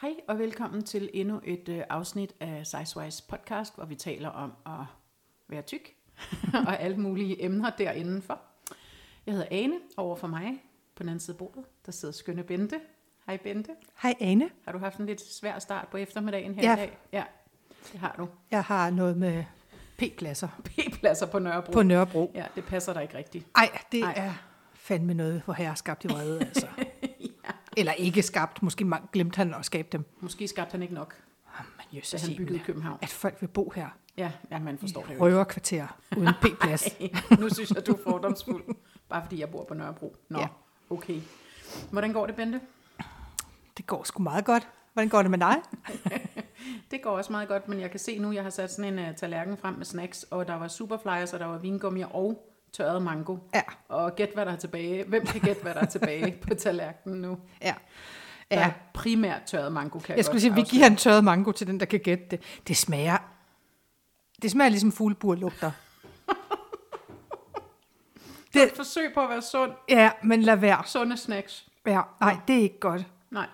Hej og velkommen til endnu et øh, afsnit af Sizewise podcast, hvor vi taler om at være tyk og alle mulige emner derindenfor. Jeg hedder Ane, over for mig på den anden side af bordet, der sidder skønne Bente. Hej Bente. Hej Ane. Har du haft en lidt svær start på eftermiddagen her Ja. i dag? Ja, det har du. Jeg har noget med P-pladser P-pladser på Nørrebro. på Nørrebro. Ja, det passer dig ikke rigtigt. Ej, det Ej. er fandme noget, hvor har skabt i vrede, altså. Eller ikke skabt, måske glemte han at skabe dem. Måske skabte han ikke nok, Men da jøsses, han byggede København. at folk vil bo her. Ja, ja man forstår det jo. Røverkvarter uden P-plads. nu synes jeg, du er fordomsfuld. Bare fordi jeg bor på Nørrebro. Nå, Ja. okay. Hvordan går det, Bente? Det går sgu meget godt. Hvordan går det med dig? Det går også meget godt, men jeg kan se nu, jeg har sat sådan en uh, tallerken frem med snacks, og der var superflyers, og der var vingummi og tørret mango. Ja, Og gæt, hvad der er tilbage. Hvem kan gætte, hvad der er tilbage på tallerkenen nu? ja. Der Ja, er primært tørret mango, kan jeg, jeg skulle sige, vi afsløre. giver en tørret mango til den, der kan gætte det. Det smager, det smager ligesom fuglebur lugter. Det er et forsøg på at være sund. Ja, men lad være. Sunde snacks. Ja, nej, det er ikke godt. Nej,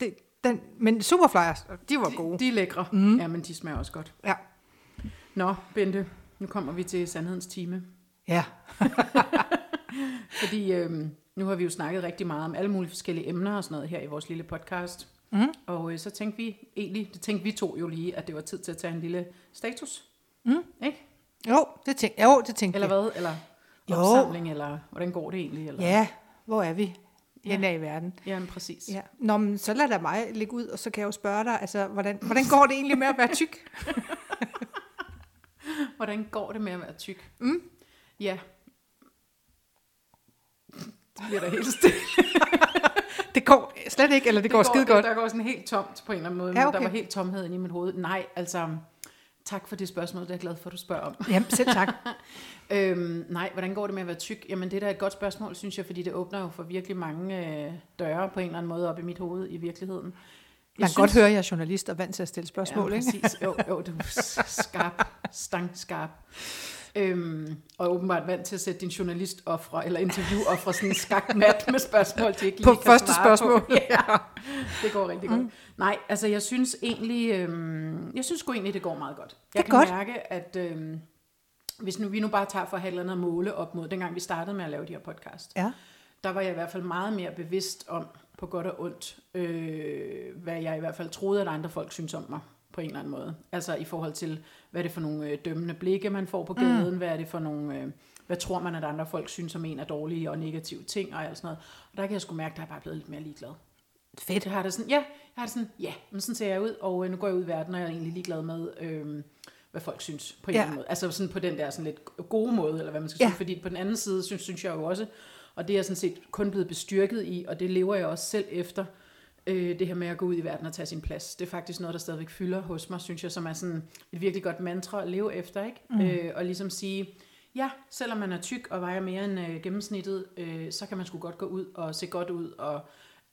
Det, den, men Superflyers, de var gode. de, de er lækre. Mm. Ja, men de smager også godt. Ja. Nå, Bente, nu kommer vi til sandhedens time. Ja. Fordi øhm, nu har vi jo snakket rigtig meget om alle mulige forskellige emner og sådan noget her i vores lille podcast. Mm. Og øh, så tænkte vi egentlig, det tænkte vi to jo lige, at det var tid til at tage en lille status. Mm. Ikke? Jo, det tænkte jo, det tænkte Eller hvad? Eller Jo. opsamling, eller hvordan går det egentlig? Eller? Ja, hvor er vi? Ja. Henne af i verden. Jamen, præcis. Ja. Nå, men så lad da mig ligge ud, og så kan jeg jo spørge dig, altså, hvordan, hvordan går det egentlig med at være tyk? Hvordan går det med at være tyk? Mm. Ja. Det bliver da helt stille. Det går slet ikke, eller det, det går, skide godt. Der går sådan helt tomt på en eller anden måde. Ja, okay. Der var helt tomhed inde i mit hoved. Nej, altså, tak for det spørgsmål, det er jeg glad for, at du spørger om. Jamen, selv tak. Øhm, nej, hvordan går det med at være tyk? Jamen, det er da et godt spørgsmål, synes jeg, fordi det åbner jo for virkelig mange øh, døre på en eller anden måde op i mit hoved i virkeligheden. Man kan godt høre, at jeg er journalist og vant til at stille spørgsmål, ja, ikke? præcis. Jo, jo, du er skarp, stangskarp. Øhm, og åbenbart vant til at sætte din journalistoffre eller interviewoffre sådan en skakmat med spørgsmål, de ikke lige På kan første svare spørgsmål. På. Ja, det går rigtig godt. Nej, altså jeg synes egentlig, øhm, jeg synes egentlig, det går meget godt. Jeg Det kan godt. mærke, at øhm, hvis nu, vi nu bare tager for at have et eller andet at måle op mod, dengang vi startede med at lave de her podcast, Ja. der var jeg i hvert fald meget mere bevidst om, på godt og ondt, øh, hvad jeg i hvert fald troede, at andre folk synes om mig på en eller anden måde. Altså i forhold til, hvad er det for nogle øh, dømmende blikke, man får på gaden, mm. hvad er det for nogle, øh, hvad tror man, at andre folk synes om en af dårlige og negative ting og alt sådan noget. Og der kan jeg sgu mærke, at jeg er bare blevet lidt mere ligeglad. Fedt. Jeg har det sådan, ja, jeg har det sådan, ja, men sådan ser jeg ud, og øh, nu går jeg ud i verden, og jeg er egentlig ligeglad med, øh, hvad folk synes på en Ja. måde. Altså sådan på den der sådan lidt gode måde, eller hvad man skal Ja. sige. Fordi på den anden side, synes, synes jeg jo også, og det er jeg sådan set kun blevet bestyrket i, og det lever jeg også selv efter, øh, det her med at gå ud i verden og tage sin plads. Det er faktisk noget, der stadigvæk fylder hos mig, synes jeg, som er sådan et virkelig godt mantra at leve efter, ikke? Mm. Øh, og ligesom sige, ja, selvom man er tyk og vejer mere end øh, gennemsnittet, øh, så kan man sgu godt gå ud og se godt ud og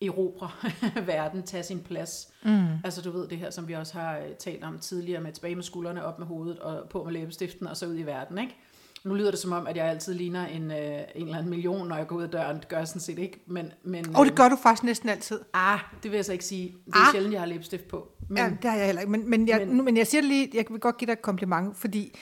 erobre verden, tage sin plads. Mm. Altså du ved det her, som vi også har øh, talt om tidligere, med tilbage med skuldrene, op med hovedet og på med læbestiften og så ud i verden, ikke? Nu lyder det som om, at jeg altid ligner en, øh, en eller anden million, når jeg går ud af døren. Det gør jeg sådan set ikke, men... men Og det gør du faktisk næsten altid. Ah, det vil jeg så ikke sige. Det er Ah. sjældent, jeg har læbestift på. Men, ja, det har jeg heller ikke. Men, men, jeg, Men- men, jeg siger det lige, jeg vil godt give dig et kompliment, fordi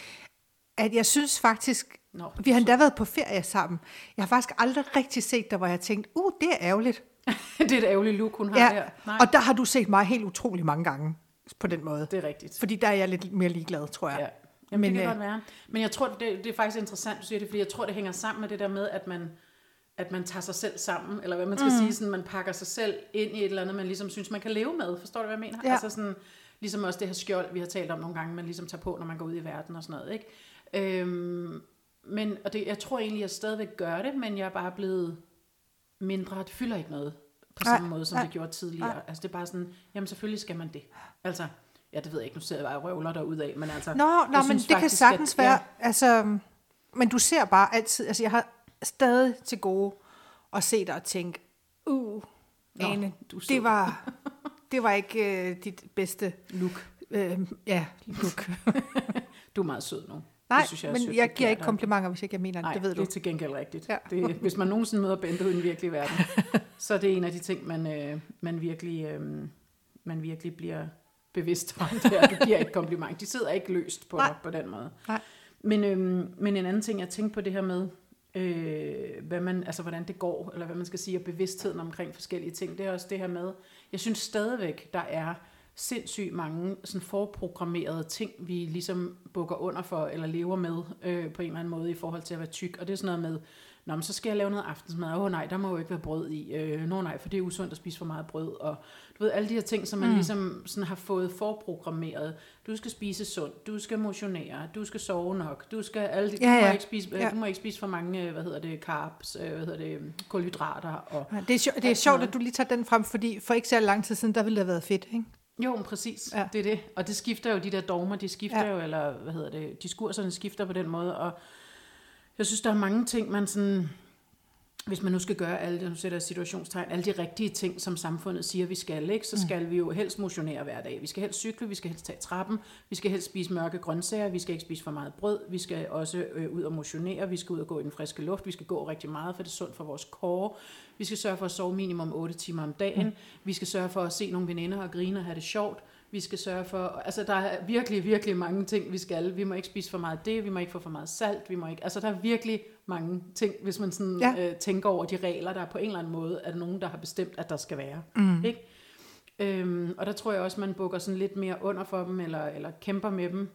at jeg synes faktisk, Nå, vi har endda været på ferie sammen. Jeg har faktisk aldrig rigtig set dig, hvor jeg tænkte, uh, det er ærgerligt. det er et ærgerligt look, hun har Ja, der. Nej, og der har du set mig helt utrolig mange gange på den måde. det er rigtigt. Fordi der er jeg lidt mere ligeglad, tror jeg. Ja. Jamen, Men, det kan øh, godt være. Men jeg tror, det, det er faktisk interessant, du siger det, fordi jeg tror, det hænger sammen med det der med, at man, at man tager sig selv sammen, eller hvad man skal mm. sige, sådan, man pakker sig selv ind i et eller andet, man ligesom synes, man kan leve med. Forstår du, hvad jeg mener? Ja. Altså sådan, ligesom også det her skjold, vi har talt om nogle gange, man ligesom tager på, når man går ud i verden og sådan noget, ikke? Øhm, men, og det, jeg tror egentlig, jeg stadigvæk gør det, men jeg er bare blevet mindre, det fylder ikke noget på samme måde, som nej, det gjorde tidligere. nej. Altså det er bare sådan, jamen selvfølgelig skal man det. Altså, ja, det ved jeg ikke, nu sidder jeg bare og røvler derudad, men altså... Nå, nå men det kan faktisk, sagtens at- være, ja. altså, men du ser bare altid, altså jeg har stadig til gode at se dig og tænke, uh, Nå, Ane, du sød. det var, det var ikke uh, dit bedste, Look. uh, ja, look. Du er meget sød nu. Nej, det synes jeg men sødt, jeg det giver ikke komplimenter, hvis ikke jeg mener det, Nej, det ved det du. er til gengæld rigtigt. Ja. Det, hvis man nogensinde møder Bente i den virkelige verden, så er det en af de ting, man, øh, man virkelig øh, man virkelig bliver bevidst om det, og du giver et kompliment. De sidder ikke løst på Nej. dig på den måde. Nej. Men, øhm, men en anden ting, jeg tænkte på det her med, øh, hvad man, altså hvordan det går, eller hvad man skal sige, og bevidstheden omkring forskellige ting, det er også det her med, jeg synes stadigvæk, der er sindssygt mange sådan forprogrammerede ting, vi ligesom bukker under for, eller lever med øh, på en eller anden måde i forhold til at være tyk. Og det er sådan noget med, Nå, men så skal jeg lave noget aftensmad. Åh oh, nej, der må jo ikke være brød i. Øh, Nå nej, for det er usundt at spise for meget brød. Og du ved, alle de her ting, som man mm. ligesom sådan har fået forprogrammeret. Du skal spise sundt, du skal motionere, du skal sove nok, du skal alle de, Ja, du, må ja. ikke spise, Ja. du må ikke spise for mange, øh, hvad hedder det, carbs, øh, hvad hedder det, kulhydrater. Og, Ja, det er, sjov, det er sjovt, at du lige tager den frem, fordi for ikke så lang tid siden, der ville det have været fedt, ikke? Jo, men præcis. Ja. Ja. Det er det. Og det skifter jo, de der dogmer, de skifter Ja. ja. jo, eller hvad hedder det, diskurserne skifter på den måde, og jeg synes, der er mange ting, man sådan, hvis man nu skal gøre alle nu sætter situationstegn, alle de rigtige ting, som samfundet siger, vi skal, ikke? så skal vi jo helst motionere hver dag. Vi skal helst cykle, vi skal helst tage trappen, vi skal helst spise mørke grøntsager, vi skal ikke spise for meget brød, vi skal også øh, ud og motionere, vi skal ud og gå i den friske luft, vi skal gå rigtig meget, for det er sundt for vores kår. Vi skal sørge for at sove minimum 8 timer om dagen. Mm. Vi skal sørge for at se nogle veninder og grine og have det sjovt. Vi skal sørge for, altså der er virkelig, virkelig mange ting, vi skal. Vi må ikke spise for meget det, vi må ikke få for meget salt, vi må ikke, altså der er virkelig mange ting, hvis man sådan Ja. øh, tænker over de regler, der er på en eller anden måde, er der nogen, der har bestemt, at der skal være. Mm. Ikke? Øhm, og der tror jeg også, man bukker sådan lidt mere under for dem, eller, eller kæmper med dem,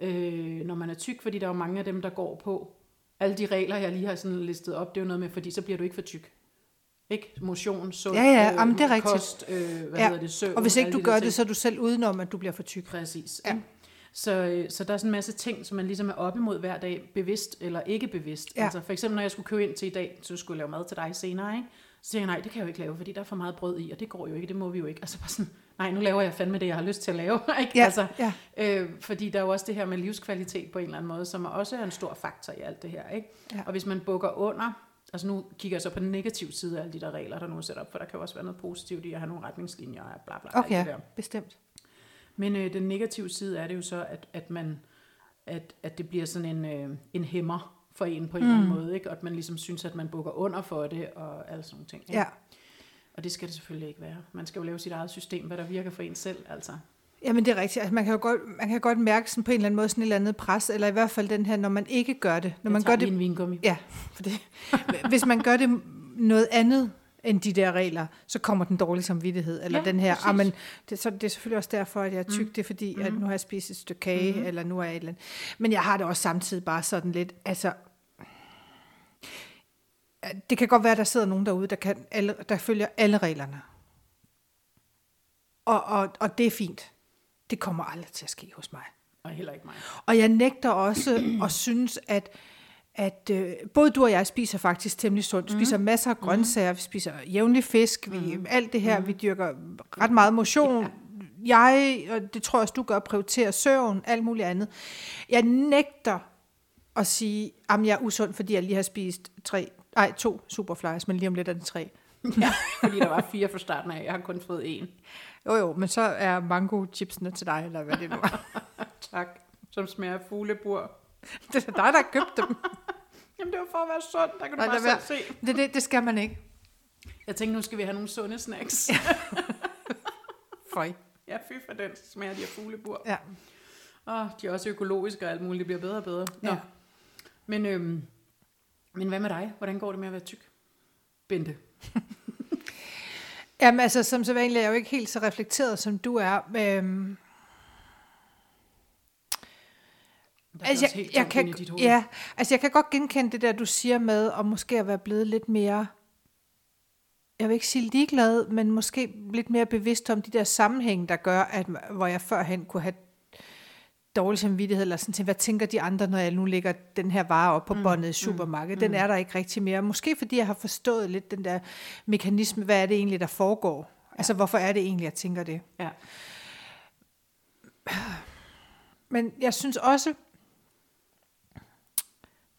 øh, når man er tyk, fordi der er jo mange af dem, der går på alle de regler, jeg lige har sådan listet op, det er jo noget med, fordi så bliver du ikke for tyk. Ikke? Motion, sund, Ja, ja, jamen, det er rigtigt. kost, øh, hvad Ja, hedder det, søvn. Og hvis ikke du de gør ting. det, så er du selv udenom, at du bliver for tyk. Præcis. Ja. Ja. Så, øh, så der er sådan en masse ting, som man ligesom er op imod hver dag, bevidst eller ikke bevidst. Ja. Ja. Altså for eksempel, når jeg skulle købe ind til i dag, så skulle jeg lave mad til dig senere, ikke? Så siger jeg, nej, det kan jeg jo ikke lave, fordi der er for meget brød i, og det går jo ikke, det må vi jo ikke. Altså bare sådan, nej, nu laver jeg fandme det, jeg har lyst til at lave. Ikke? Ja, altså, ja. øh, fordi der er jo også det her med livskvalitet på en eller anden måde, som også er en stor faktor i alt det her. Ikke? Ja. Og hvis man bukker under, altså nu kigger jeg så på den negative side af alle de der regler, der nu er sat op, for der kan jo også være noget positivt i at have nogle retningslinjer og bla bla. Okay, der. bestemt. Men øh, den negative side er det jo så, at, at, man, at, at det bliver sådan en, øh, en hæmmer for en på en mm. eller anden måde, ikke? og at man ligesom synes, at man bukker under for det, og alle sådan nogle ting. Ikke? Ja. Og det skal det selvfølgelig ikke være. Man skal jo lave sit eget system, hvad der virker for en selv. Altså. Jamen det er rigtigt. Altså, man kan jo godt, man kan godt mærke sådan på en eller anden måde sådan et eller andet pres, eller i hvert fald den her, når man ikke gør det. Når Jeg man gør det en vingummi. Ja, for det. Hvis man gør det noget andet end de der regler, så kommer den dårlige samvittighed, eller Ja, den her, ah, men det, så, det er selvfølgelig også derfor, at jeg er tyk, mm. det er fordi, at nu har jeg spist et stykke kage, mm. eller nu er jeg et eller andet. Men jeg har det også samtidig bare sådan lidt, altså, det kan godt være, at der sidder nogen derude, der, kan alle, der følger alle reglerne. Og, og, og det er fint. Det kommer aldrig til at ske hos mig. Og heller ikke mig. Og jeg nægter også at synes, at, at øh, både du og jeg spiser faktisk temmelig sundt. Vi spiser masser af grøntsager, vi spiser jævnlig fisk, vi, alt det her, vi dyrker ret meget motion. Jeg, og det tror jeg også, du gør, prioriterer søvn, alt muligt andet. Jeg nægter at sige, at jeg er usund, fordi jeg lige har spist tre, ej, to superflyers, men lige om lidt er det tre. Ja, fordi der var fire fra starten af. Jeg har kun fået en. Jo jo, men så er mango chipsene til dig, eller hvad det nu er. Tak. Som smager af fuglebur. Det er dig, der har købt dem. Jamen det var for at være sund. Der kan du Nej, bare selv se. Det, det, det skal man ikke. Jeg tænkte, nu skal vi have nogle sunde snacks. Føj. ja, fy for den smager de af fuglebur. Ja. Og de er også økologiske og alt muligt. Det bliver bedre og bedre. Nå. Ja. Men, øhm, men hvad med dig? Hvordan går det med at være tyk? Bente. Jamen altså, som så vanligt er jeg jo ikke helt så reflekteret, som du er. Øhm, Der er altså, også jeg, helt jeg, kan, dit hoved. ja, altså, jeg kan godt genkende det der, du siger med, og måske at være blevet lidt mere, jeg vil ikke sige ligeglad, men måske lidt mere bevidst om de der sammenhænge, der gør, at hvor jeg førhen kunne have dårlig samvittighed, eller sådan til, hvad tænker de andre, når jeg nu lægger den her vare op på mm, båndet i supermarkedet. Den er der ikke rigtig mere. Måske fordi jeg har forstået lidt den der mekanisme, hvad er det egentlig, der foregår? Altså, hvorfor er det egentlig, jeg tænker det? Ja. Men jeg synes også,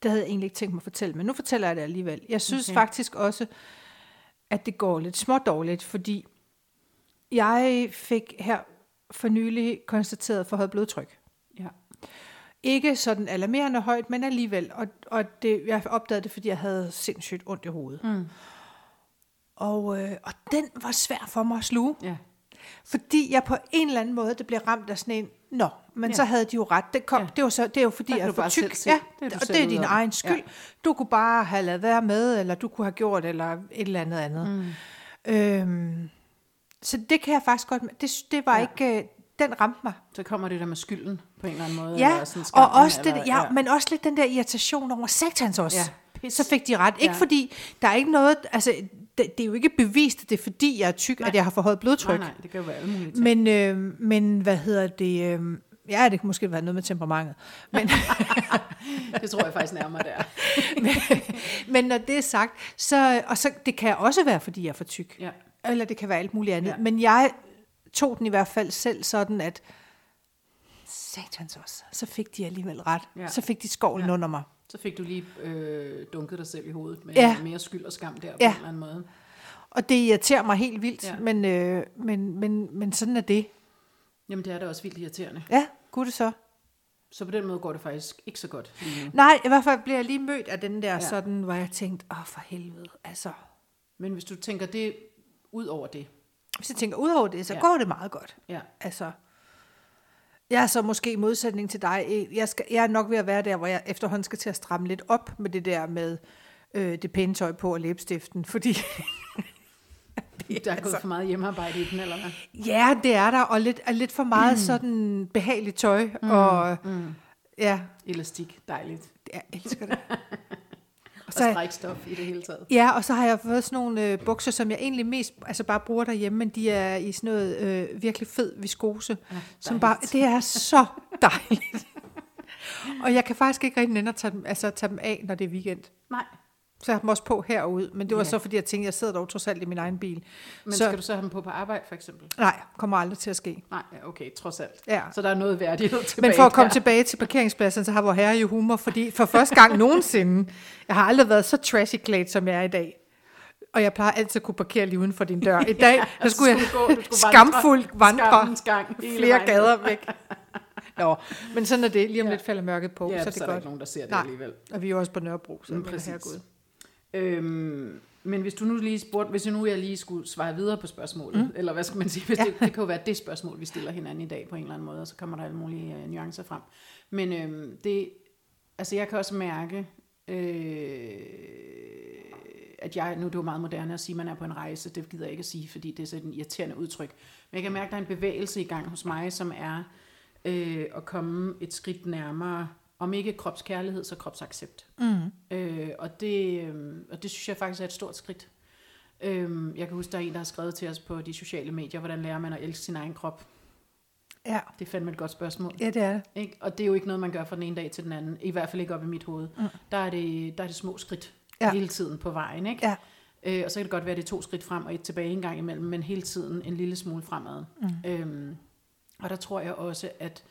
det havde jeg egentlig ikke tænkt mig at fortælle, men nu fortæller jeg det alligevel. Jeg synes okay. Faktisk også, at det går lidt smådårligt, fordi jeg fik her for nylig konstateret forhøjet blodtryk. ja. Ikke sådan alarmerende højt, men alligevel. Og, og det, jeg opdagede det, fordi jeg havde sindssygt ondt i hovedet. Mm. Og, øh, og den var svær for mig at sluge. Ja. Fordi jeg på en eller anden måde, det bliver ramt af sådan en, nå, men Ja. så havde de jo ret. Det, kom, Ja. det, var så, det er jo fordi, er du for tyk. Ja, Det og det er din om. egen skyld. Ja. Du kunne bare have lavet være med, eller du kunne have gjort, eller et eller andet andet. Mm. Øhm, så det kan jeg faktisk godt, det, det var Ja. ja. ikke, øh, den ramte mig. Så kommer det der med skylden på en eller anden måde. Ja, eller sådan og skammen, også det, eller, ja, men også lidt den der irritation over satans også. Ja, Ja, pis. så fik de ret. Ikke Ja. fordi, der er ikke noget, altså, det, det er jo ikke bevist, at det er fordi, jeg er tyk, Nej. at jeg har forhøjet blodtryk. Nej, nej, det kan jo være alle mulige ting. Men, øh, men hvad hedder det? Øh, ja, det kan måske være noget med temperamentet. Men, Det tror jeg faktisk nærmere der. men når det er sagt, så, og så, det kan også være, fordi jeg er for tyk. Ja. Eller det kan være alt muligt andet. Ja. Men jeg tog den i hvert fald selv sådan, at satans også, så fik de alligevel ret. Ja. Så fik de skovlen ja. under mig. Så fik du lige øh, dunket dig selv i hovedet med Ja. mere skyld og skam der på Ja. en eller anden måde. Og det irriterer mig helt vildt, Ja. men, øh, men, men, men sådan er det. Jamen det er da også vildt irriterende. Ja, gud det så. Så på den måde går det faktisk ikke så godt lige nu. Nej, i hvert fald bliver jeg lige mødt af den der Ja. sådan, hvor jeg tænkte, åh for helvede, altså. Men hvis du tænker det ud over det, Hvis jeg tænker ud over det, så ja. går det meget godt. ja, Altså, jeg er så måske i modsætning til dig. eh, Jeg, skal, jeg er nok ved at være der, hvor jeg efterhånden skal til at stramme lidt op med det der med øh, det pæne tøj på og læbstiften. Fordi, der er gået for meget hjemmearbejde i den, eller hvad? ja, det er der, og lidt, og lidt for meget sådan behageligt tøj. Mm, og Mm. ja, Elastik, dejligt. jeg elsker det. og så, strækstof i det hele taget. ja, og så har jeg fået sådan nogle øh, bukser, som jeg egentlig mest altså bare bruger derhjemme, men de er i sådan noget øh, virkelig fed viskose. Ja, Som bare, det er så dejligt. og jeg kan faktisk ikke rigtig nænde at tage dem, altså, tage dem af, når det er weekend. Nej, Så jeg har dem også på herud, men det var Ja. ja. så fordi, jeg tænkte, jeg sidder dog trods alt i min egen bil. men så, skal du så have dem på på arbejde for eksempel? Nej, kommer aldrig til at ske. Nej, ja, okay, trods alt. Ja. Så der er noget værdighed tilbage Men for at komme der. tilbage til parkeringspladsen, så har vor herre jo humor, fordi for første gang nogensinde, jeg har aldrig været så trashy klædt, som jeg er i dag. Og jeg plejer altid at kunne parkere lige uden for din dør. I dag, der skulle jeg gå, skulle skamfuldt vandre gang flere vejen. gader væk. Nå, men sådan er det. Lige om Ja. lidt falder mørket på, Ja, så er det så er der godt. ikke nogen, der ser det Nej. alligevel. Og vi er jo også på Nørrebro, så mm, præcis. herregud. Øhm, men hvis du nu lige spurgte, hvis nu jeg lige skulle svare videre på spørgsmålet, mm. eller hvad skal man sige, hvis Ja. det, det kan jo være det spørgsmål, vi stiller hinanden i dag på en eller anden måde, og så kommer der alle mulige øh, nuancer frem. Men øhm, det, altså jeg kan også mærke, øh, at jeg, nu er det jo meget moderne at sige, at man er på en rejse, det gider jeg ikke at sige, fordi det er sådan et irriterende udtryk. Men jeg kan mærke, at der er en bevægelse i gang hos mig, som er øh, at komme et skridt nærmere, om ikke kropskærlighed, så kropsaccept. Mm. Øh, og, det, øh, og det synes jeg faktisk er et stort skridt. Øh, jeg kan huske, der er en, der har skrevet til os på de sociale medier, hvordan lærer man at elske sin egen krop? Ja. Det er fandme et godt spørgsmål. ja, det er det. Ikke? Og det er jo ikke noget, man gør fra den ene dag til den anden. I hvert fald ikke op i mit hoved. Mm. Der, er det, der er det små skridt ja. Hele tiden på vejen. Ikke? Ja. Øh, og så kan det godt være, at det er to skridt frem og et tilbage en gang imellem, men hele tiden en lille smule fremad. Mm. Øhm, og der tror jeg også, at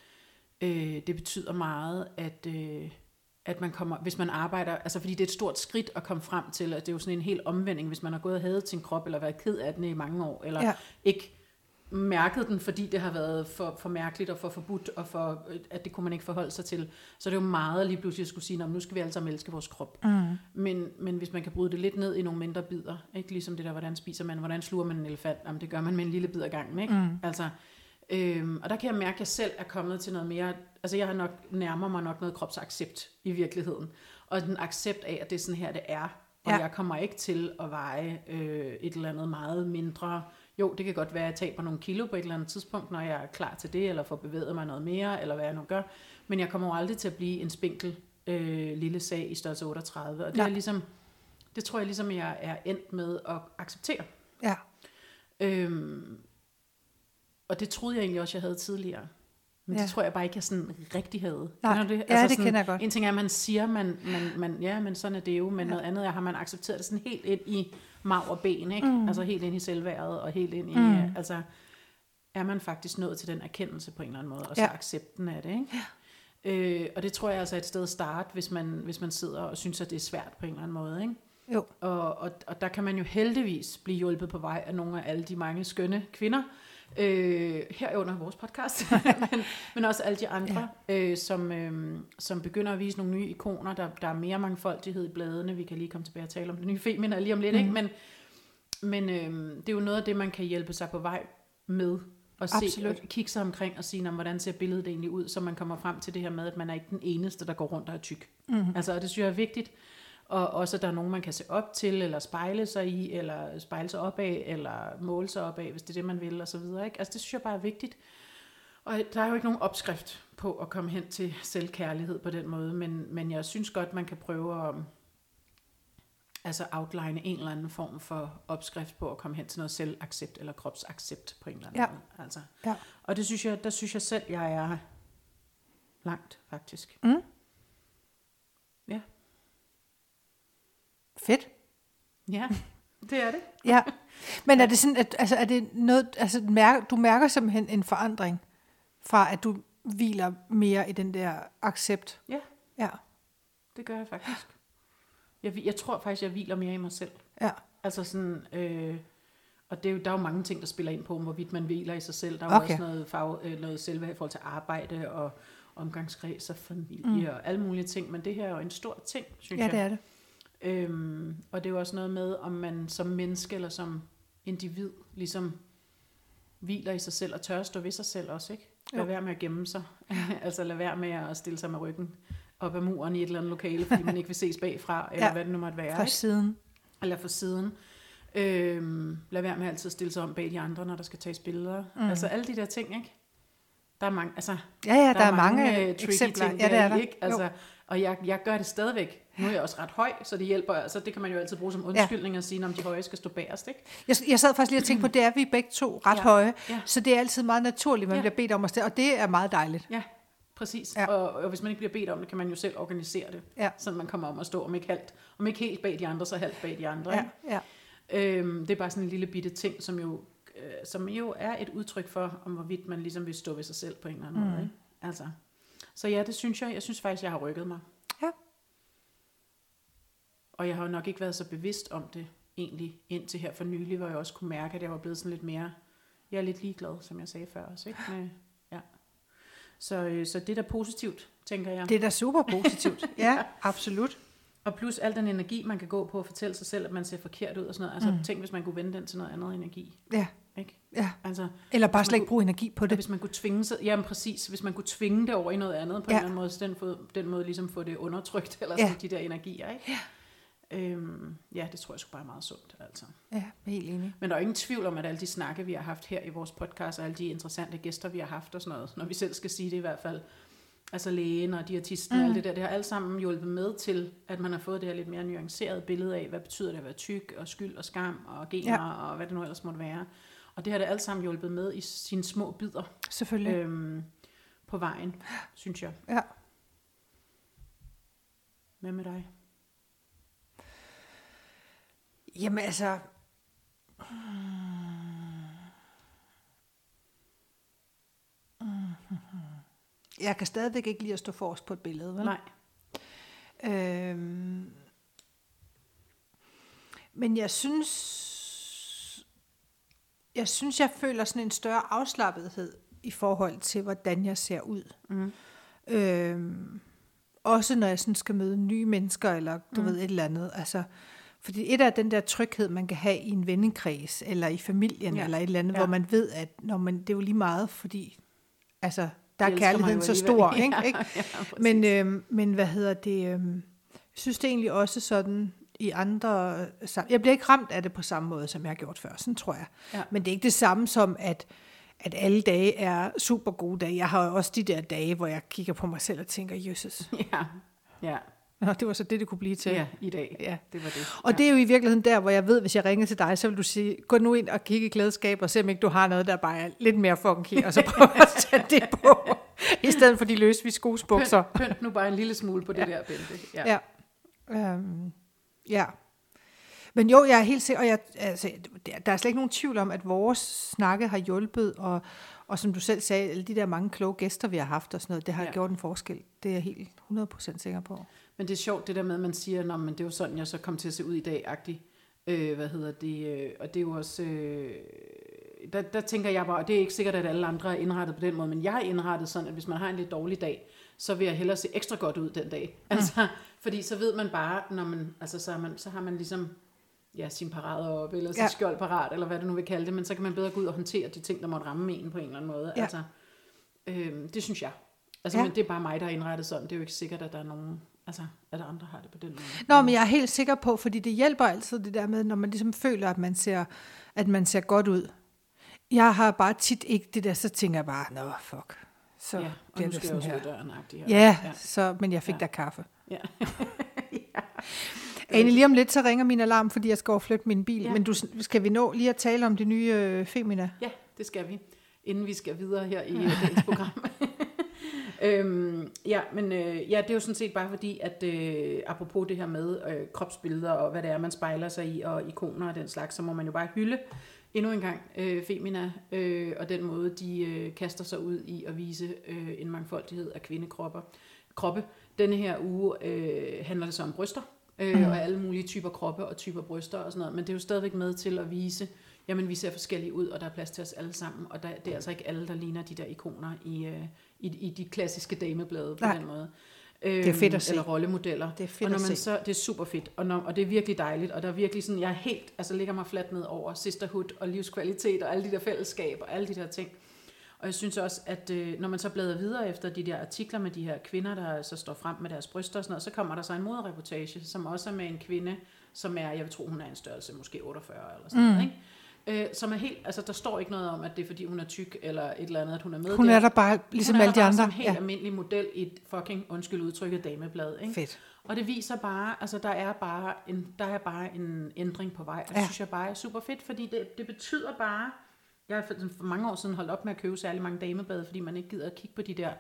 øh, det betyder meget, at, øh, at man kommer, hvis man arbejder, altså fordi det er et stort skridt at komme frem til, at det er jo sådan en helt omvending, hvis man har gået og hadet sin krop, eller været ked af den i mange år, eller ja. Ikke mærket den, fordi det har været for, for mærkeligt og for forbudt, og for, øh, at det kunne man ikke forholde sig til. Så det er jo meget lige pludselig at skulle sige, "Nå, men nu skal vi alle sammen elske vores krop. Mm. Men, men hvis man kan bryde det lidt ned i nogle mindre bidder, ikke ligesom det der, hvordan spiser man, hvordan sluger man en elefant, Jamen, det gør man med en lille bid ad gangen, ikke? Mm. Altså, øhm, og der kan jeg mærke, at jeg selv er kommet til noget mere, altså jeg har nok, nærmer mig nok noget kropsaccept i virkeligheden, og den accept af, at det er sådan her, det er, og ja. Ja. jeg kommer ikke til at veje øh, et eller andet meget mindre, jo, det kan godt være, at jeg taber nogle kilo på et eller andet tidspunkt, når jeg er klar til det, eller får bevæget mig noget mere, eller hvad jeg nu gør, men jeg kommer jo aldrig til at blive en spinkel øh, lille sag i størrelse 38, og det er Nej. ligesom, det tror jeg ligesom, jeg er endt med at acceptere. Ja. Øhm, og det troede jeg egentlig også, jeg havde tidligere. Men ja. Det tror jeg bare ikke, jeg sådan rigtig havde. Nej. Kender du det? Ja, det sådan, kender jeg godt. En ting er, at man siger, man, man, man, ja, men sådan er det jo, men ja. noget andet er, har man accepteret det sådan helt ind i marv og ben, ikke? Mm. Altså helt ind i selvværdet, og helt ind i, Mm. mm. altså, er man faktisk nået til den erkendelse på en eller anden måde, og så Ja. accepten af det, ikke? Ja. Øh, og det tror jeg altså er et sted at starte, hvis man, hvis man sidder og synes, at det er svært på en eller anden måde, ikke? Jo. Og, og, og der kan man jo heldigvis blive hjulpet på vej af nogle af alle de mange skønne kvinder, øh, herunder vores podcast, men, men også alle de andre, ja. øh, som, øh, som begynder at vise nogle nye ikoner. Der, der er mere mangfoldighed i bladene. Vi kan lige komme tilbage og tale om det nye Femina lige om lidt, mm. ikke? Men, men øh, det er jo noget af det, man kan hjælpe sig på vej med og se, Absolut. og kigge sig omkring og sige, "Nå, hvordan ser billedet egentlig ud, så man kommer frem til det her med, at man er ikke den eneste, der går rundt og er tyk. Mm. Altså, og det synes jeg er vigtigt. Og også, at der er nogen, man kan se op til, eller spejle sig i, eller spejle sig op af, eller måle sig op af, hvis det er det, man vil, og så videre. Ikke? Altså, det synes jeg bare er vigtigt. Og der er jo ikke nogen opskrift på at komme hen til selvkærlighed på den måde, men, men jeg synes godt, man kan prøve at altså outline en eller anden form for opskrift på at komme hen til noget selvaccept eller kropsaccept på en eller anden Ja. måde. Altså. Ja. Og det synes jeg, der synes jeg selv, jeg er langt, faktisk. Mm. Ja. Fedt. Ja, det er det. Ja. Men er det sådan, at, altså, er det noget, altså, mærker, du mærker simpelthen en forandring fra, at du hviler mere i den der accept? Ja. Ja. Det gør jeg faktisk. Jeg, jeg tror faktisk, jeg hviler mere i mig selv. Ja. Altså sådan, øh, og det er jo, der er jo mange ting, der spiller ind på, hvorvidt man hviler i sig selv. Der er Okay. jo også noget, fag, øh, noget selvværd i forhold til arbejde og omgangskreds og familie mm. og alle mulige ting. Men det her er jo en stor ting, synes Ja, jeg. det er det. Øhm, og det er jo også noget med, om man som menneske eller som individ ligesom hviler i sig selv og tør at stå ved sig selv også, ikke? Lad Jo. være med at gemme sig. altså lad være med at stille sig med ryggen op ad muren i et eller andet lokale, fordi man ikke vil ses bagfra, eller Ja. hvad det nu måtte være. Fra Ikke? siden. Eller fra siden. Øhm, lad være med altid at stille sig om bag de andre, når der skal tages billeder. Mm. Altså alle de der ting, ikke? Der er mange, altså, Ja, ja, der, der er mange, øh, mange tricky eksempler. ting ja, det er der. Ikke? Altså, og jeg, jeg gør det stadigvæk. Nu er jeg også ret høj, så det hjælper. Altså, det kan man jo altid bruge som undskyldning at sige, om de høje skal stå bagerst. Ikke? Jeg, jeg sad faktisk lige og tænkte på, det er vi begge to ret Ja. høje, Ja. så det er altid meget naturligt, man Ja. bliver bedt om at stille, og det er meget dejligt. Ja, præcis. Ja. Ja. Og, og hvis man ikke bliver bedt om det, kan man jo selv organisere det. Ja. Så man kommer om at stå, om ikke, halvt, om ikke helt bag de andre, så halvt bag de andre. Ja, ja. Øhm, det er bare sådan en lille bitte ting, som jo, øh, som jo er et udtryk for, om hvorvidt man ligesom vil stå ved sig selv på en eller anden mm. måde. Ikke? Altså. Så ja, det synes jeg. Jeg synes faktisk, jeg har rykket mig. Ja. Og jeg har jo nok ikke været så bevidst om det egentlig indtil her for nylig, hvor jeg også kunne mærke, at jeg var blevet sådan lidt mere, jeg er lidt ligeglad, som jeg sagde før også. Ikke? Med, ja. så, øh, så det er da positivt, tænker jeg. Det er da super positivt. ja, absolut. Og plus al den energi, man kan gå på at fortælle sig selv, at man ser forkert ud og sådan noget. Altså mm. tænk, hvis man kunne vende den til noget andet energi. Ja, Ikke? ja. Altså, Eller bare slet ikke bruge energi på det. hvis man kunne tvinge sig, jamen præcis, hvis man kunne tvinge det over i noget andet på Ja. en eller anden måde, så den, måde, den måde ligesom få det undertrykt, eller Ja. sådan de der energier, ikke? Ja. Øhm, ja, det tror jeg sgu bare er meget sundt, altså. Ja, helt enig. Men der er ingen tvivl om, at alle de snakke, vi har haft her i vores podcast, og alle de interessante gæster, vi har haft og sådan noget, når vi selv skal sige det i hvert fald, altså lægen og diætisten mm. og alt det der, det har alt sammen hjulpet med til, at man har fået det her lidt mere nuancerede billede af, hvad betyder det at være tyk, og skyld og skam, og gener, ja. og hvad det nu ellers måtte være. Og det har det alt sammen hjulpet med i sine små bidder Selvfølgelig. øhm, på vejen, synes jeg. Ja. Hvad med dig? Jamen altså... Jeg kan stadigvæk ikke lide at stå forrest på et billede, vel? Nej. Øhm, men jeg synes, jeg synes, jeg føler sådan en større afslappethed i forhold til, hvordan jeg ser ud. Mm. Øhm, også når jeg sådan skal møde nye mennesker, eller du mm. ved et eller andet. Altså, fordi et er den der tryghed, man kan have i en vennekreds, eller i familien, ja. Eller et eller andet, ja. Hvor man ved, at når man, det er jo lige meget, fordi altså, der De er kærligheden så stor. Ikke? Ja, ikke? ja. Men, øhm, men hvad hedder det? Øhm, jeg synes det egentlig også sådan i andre... sam- Jeg bliver ikke ramt af det på samme måde, som jeg har gjort før. Sådan tror jeg. Ja. Men det er ikke det samme som, at, at alle dage er super gode dage. Jeg har jo også de der dage, hvor jeg kigger på mig selv og tænker, Jesus, Ja, ja, Nå, det var så det, det kunne blive til. ja, i dag. Ja. Det var det. Og det er jo i virkeligheden der, hvor jeg ved, hvis jeg ringer til dig, så vil du sige, gå nu ind og kigge i klædeskab og se, om ikke du har noget, der bare er lidt mere funky, og så prøv at sætte det på, i stedet for de løsvis skosbukser. Pynt, pynt nu bare en lille smule på det der, Bente. Ja. Ja. Øhm, ja. Men jo, jeg er helt sikker, og jeg, altså, der er slet ikke nogen tvivl om, at vores snakke har hjulpet, og, og som du selv sagde, alle de der mange kloge gæster, vi har haft og sådan noget, det har ja. Gjort en forskel. Det er jeg helt 100% sikker på. Men det er sjovt, det der med, at man siger, men det er jo sådan, jeg så kom til at se ud i dag, agtig. Øh, hvad hedder det? Øh, og det er jo også... Øh, der, der tænker jeg bare, og det er ikke sikkert, at alle andre er indrettet på den måde, men jeg er indrettet sådan, at hvis man har en lidt dårlig dag, så vil jeg hellere se ekstra godt ud den dag. Altså, fordi så ved man bare, når man, altså, så, man, så har man ligesom ja, sin parade op, eller sit Ja. skjold parat, eller hvad du nu vil kalde det, men så kan man bedre gå ud og håndtere de ting, der måtte ramme en på en eller anden måde. Ja. Altså, øhm, det synes jeg. Altså, Ja. men det er bare mig, der har indrettet sådan. Det er jo ikke sikkert, at der er nogen, altså, at der andre har det på den måde. Nå, men jeg er helt sikker på, fordi det hjælper altid det der med, når man ligesom føler, at man ser, at man ser godt ud. Jeg har bare tit ikke det der, så tænker jeg bare, nå fuck. Så ja, og bliver nu det skal jeg sådan også her. døren her. Ja, ja. Så, men jeg fik Ja. da kaffe. ja. Ane, lige om lidt, så ringer min alarm, fordi jeg skal overflytte min bil. Ja. Men du, skal vi nå lige at tale om det nye øh, Femina? Ja, det skal vi, inden vi skal videre her i dagens program. øhm, ja, men øh, ja, det er jo sådan set bare fordi, at øh, apropos det her med øh, kropsbilleder og hvad det er, man spejler sig i, og ikoner og den slags, så må man jo bare hylde endnu en gang øh, Femina, øh, og den måde, de øh, kaster sig ud i at vise øh, en mangfoldighed af kvindekropper. Kroppe. Denne her uge øh, handler det så om bryster, øh, mm. og alle mulige typer kroppe og typer bryster og sådan noget, men det er jo stadigvæk med til at vise, jamen vi ser forskellige ud, og der er plads til os alle sammen, og der, det er altså ikke alle, der ligner de der ikoner i, øh, i, i de klassiske dameblade på Nej. den måde. Det er fedt at se. Eller rollemodeller. Det er fedt og når at man se. så, det er super fedt, og, når, og det er virkelig dejligt, og der er virkelig sådan, jeg er helt, altså ligger mig fladt ned over sisterhood og livskvalitet og alle de der fællesskaber og alle de der ting. Og jeg synes også, at øh, når man så bladrer videre efter de der artikler med de her kvinder, der så står frem med deres bryster og sådan noget, så kommer der så en modereportage, som også er med en kvinde, som er, jeg vil tro, hun er en størrelse, måske 48 eller sådan noget, ikke? Øh, som er helt, altså der står ikke noget om, at det er fordi hun er tyk, eller et eller andet, at hun er med Hun der. er der bare, ligesom hun er alle de der bare andre. som en helt Ja. almindelig model i et fucking, undskyld udtrykket, dameblad, ikke? Fedt. Og det viser bare, altså der er bare en, der er bare en ændring på vej, og det Ja. synes jeg bare er super fedt, fordi det, det betyder bare, jeg har for, for mange år siden holdt op med at købe særlig mange dameblade, fordi man ikke gider at kigge på de der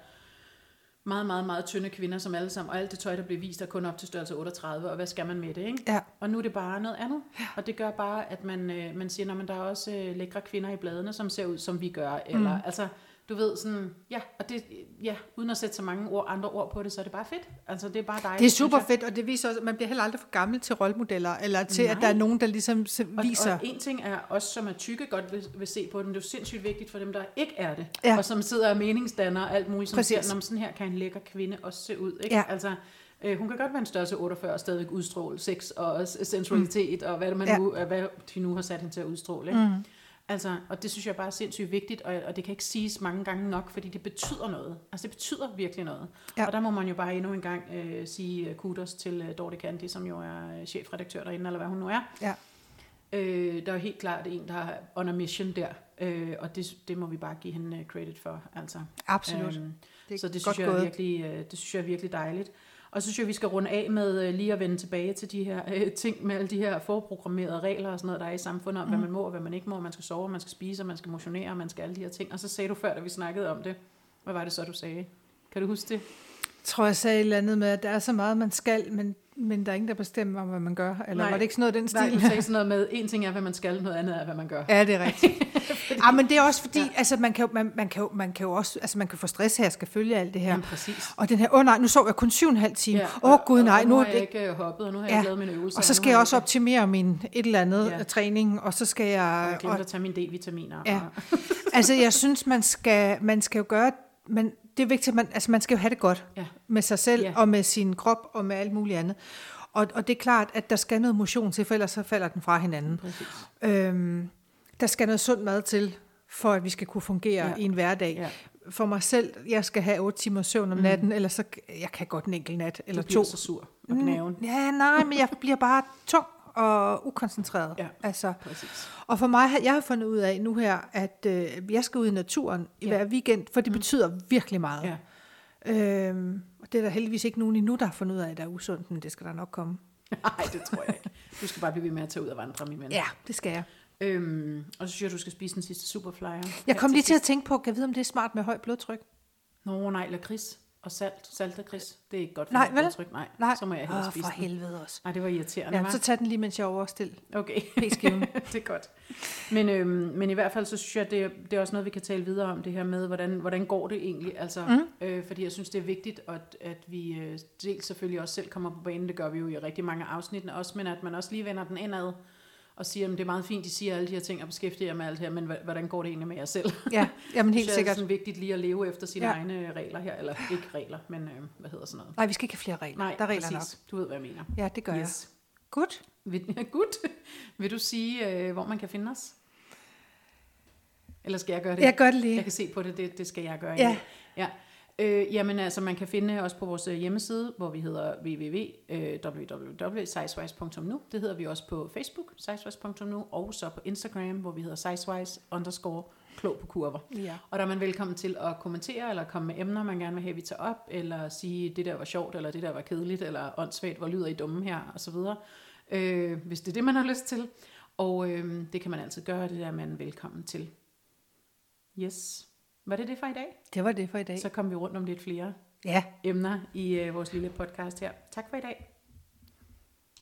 meget, meget, meget tynde kvinder, som alle sammen, og alt det tøj, der bliver vist, er kun op til størrelse 38, og hvad skal man med det, ikke? Ja. Og nu er det bare noget andet, ja. og det gør bare, at man, øh, man siger, at der er også øh, lækre kvinder i bladene, som ser ud, som vi gør, eller altså, du ved sådan, ja, og det, ja, uden at sætte så mange ord, andre ord på det, så er det bare fedt. Altså, det er bare dejligt. Det er super fedt, og det viser også, at man bliver heller aldrig for gammel til rollemodeller, eller til, at Nej. der er nogen, der ligesom s- Og, viser... og en ting er os, som er tykke, godt vil, vil se på den. Det er jo sindssygt vigtigt for dem, der ikke er det. Ja. Og som sidder og er meningsdanner og alt muligt, som Præcis. siger, "Nå, men sådan her kan en lækker kvinde også se ud. Ikke? Ja. Altså, øh, hun kan godt være en størrelse 48 og stadigvæk udstråle sex og sensualitet, mm. og hvad, det man Ja. nu, hvad de nu har sat hende til at udstråle. Ikke? Mm. Altså, og det synes jeg bare er sindssygt vigtigt, og, og det kan ikke siges mange gange nok, fordi det betyder noget. Altså, det betyder virkelig noget. Ja. Og der må man jo bare endnu en gang øh, sige øh, kudos til øh, Dorte Candy, som jo er øh, chefredaktør derinde, eller hvad hun nu er. Ja. Øh, der er helt klart en, der er on a mission der, øh, og det, det må vi bare give hende øh, credit for. Altså. Absolut. Øhm, Det er så det godt synes, jeg er gået. virkelig, øh, det synes jeg er virkelig dejligt. Og så synes jeg, vi skal runde af med øh, lige at vende tilbage til de her øh, ting med alle de her forprogrammerede regler og sådan noget, der er i samfundet om, mm. hvad man må og hvad man ikke må. Man skal sove, man skal spise, man skal motionere, man skal alle de her ting. Og så sagde du før, da vi snakkede om det, hvad var det så, du sagde? Kan du huske det? Jeg tror, jeg sagde et eller andet med, at der er så meget, man skal, men, men der er ingen, der bestemmer, hvad man gør. Eller Nej. var det ikke sådan noget den Nej, stil? du sagde sådan noget med, en ting er, hvad man skal, noget andet er, hvad man gør. Ja, det er rigtigt. ja, men det er også fordi, ja. altså, man, kan, jo- man, man, kan jo, man kan jo også, altså, man kan få stress her, skal følge alt det her. Jamen, præcis. Og den her, åh oh, nej, nu sov jeg kun syv og en halv time. Åh Ja, oh, gud, nej, og, nu og er nu har jeg ikke øh, hoppet, og nu har jeg Ja. ikke lavet mine øvelser. Og så skal jeg også optimere min et eller andet Ja. træning, og så skal Og jeg... jeg glemte at tage mine D-vitaminer. Ja. og- altså, jeg synes, man skal, man skal jo gøre... Men det er vigtigt, at man, altså, man skal jo have det godt Ja. med sig selv, Ja. og med sin krop, og med alt muligt andet. Og, og det er klart, at der skal noget motion til, for ellers så falder den fra hinanden. Præcis. Øhm, der skal noget sund mad til, for at vi skal kunne fungere Ja. i en hverdag. Ja. For mig selv, jeg skal have 8 timer søvn om natten, mm. eller så jeg kan godt en enkelt nat, eller to. så sur og gnaven. Mm, Ja, nej, men jeg bliver bare tung og ukoncentreret. Ja. Altså, Præcis. og for mig, har- jeg har fundet ud af nu her, at øh, jeg skal ud i naturen i Ja. hver weekend, for det betyder virkelig meget. Ja. Øhm, og det er der heldigvis ikke nogen endnu, der har fundet ud af, at der er usundt, men det skal der nok komme. Nej, det tror jeg ikke. Du skal bare blive ved med at tage ud og vandre, min ven. Ja, det skal jeg. Øhm, og så synes jeg, du skal spise den sidste superflyer. Jeg kom lige til at tænke på, kan jeg vide, om det er smart med højt blodtryk? Nå, nej, lakrids og salt. Salt og kris. Det er ikke godt for Nej, mit blodtryk. Nej, Nej, så må jeg hellere Åh, spise for den. helvede også. Nej, det var irriterende, Ja, så tag den lige, mens jeg er overstil. Okay. P-skiven. det er godt. Men, øhm, men i hvert fald, så synes jeg, det er, det er også noget, vi kan tale videre om, det her med, hvordan, hvordan går det egentlig? Altså, mm. øh, fordi jeg synes, det er vigtigt, at, at vi øh, dels selvfølgelig også selv kommer på banen, det gør vi jo i rigtig mange afsnittene også, men at man også lige vender den indad, og siger, at det er meget fint, de siger alle de her ting og beskæftiger jer med alt her, men hvordan går det egentlig med jer selv? Ja, jamen helt det er sikkert. sådan vigtigt lige at leve efter sine Ja. egne regler her, eller ikke regler, men øh, hvad hedder sådan noget? Nej, vi skal ikke have flere regler. Nej, der er regler præcis. Du ved, hvad jeg mener. nok. Ja, det gør yes. Yes. Godt. Vil, godt. Vil du sige, øh, hvor man kan finde os? Eller skal jeg gøre det? Jeg gør det lige. Jeg kan se på det, det, det skal jeg gøre. Ja. ja. Øh, jamen altså, man kan finde os på vores øh, hjemmeside, hvor vi hedder www.sizewise.nu. Det hedder vi også på Facebook, sizewise.nu, og så på Instagram, hvor vi hedder sizewise underscore klog på kurver. Ja. Og der er man velkommen til at kommentere, eller komme med emner, man gerne vil have, vi tager op, eller sige, det der var sjovt, eller det der var kedeligt, eller åndssvagt, hvor lyder I dumme her, og så videre. Øh, hvis det er det, man har lyst til. Og øh, det kan man altid gøre, det der er man velkommen til. Yes. Var det det for i dag? Det var det for i dag. Så kom vi rundt om lidt flere Ja. emner i øh, vores lille podcast her. Tak for i dag.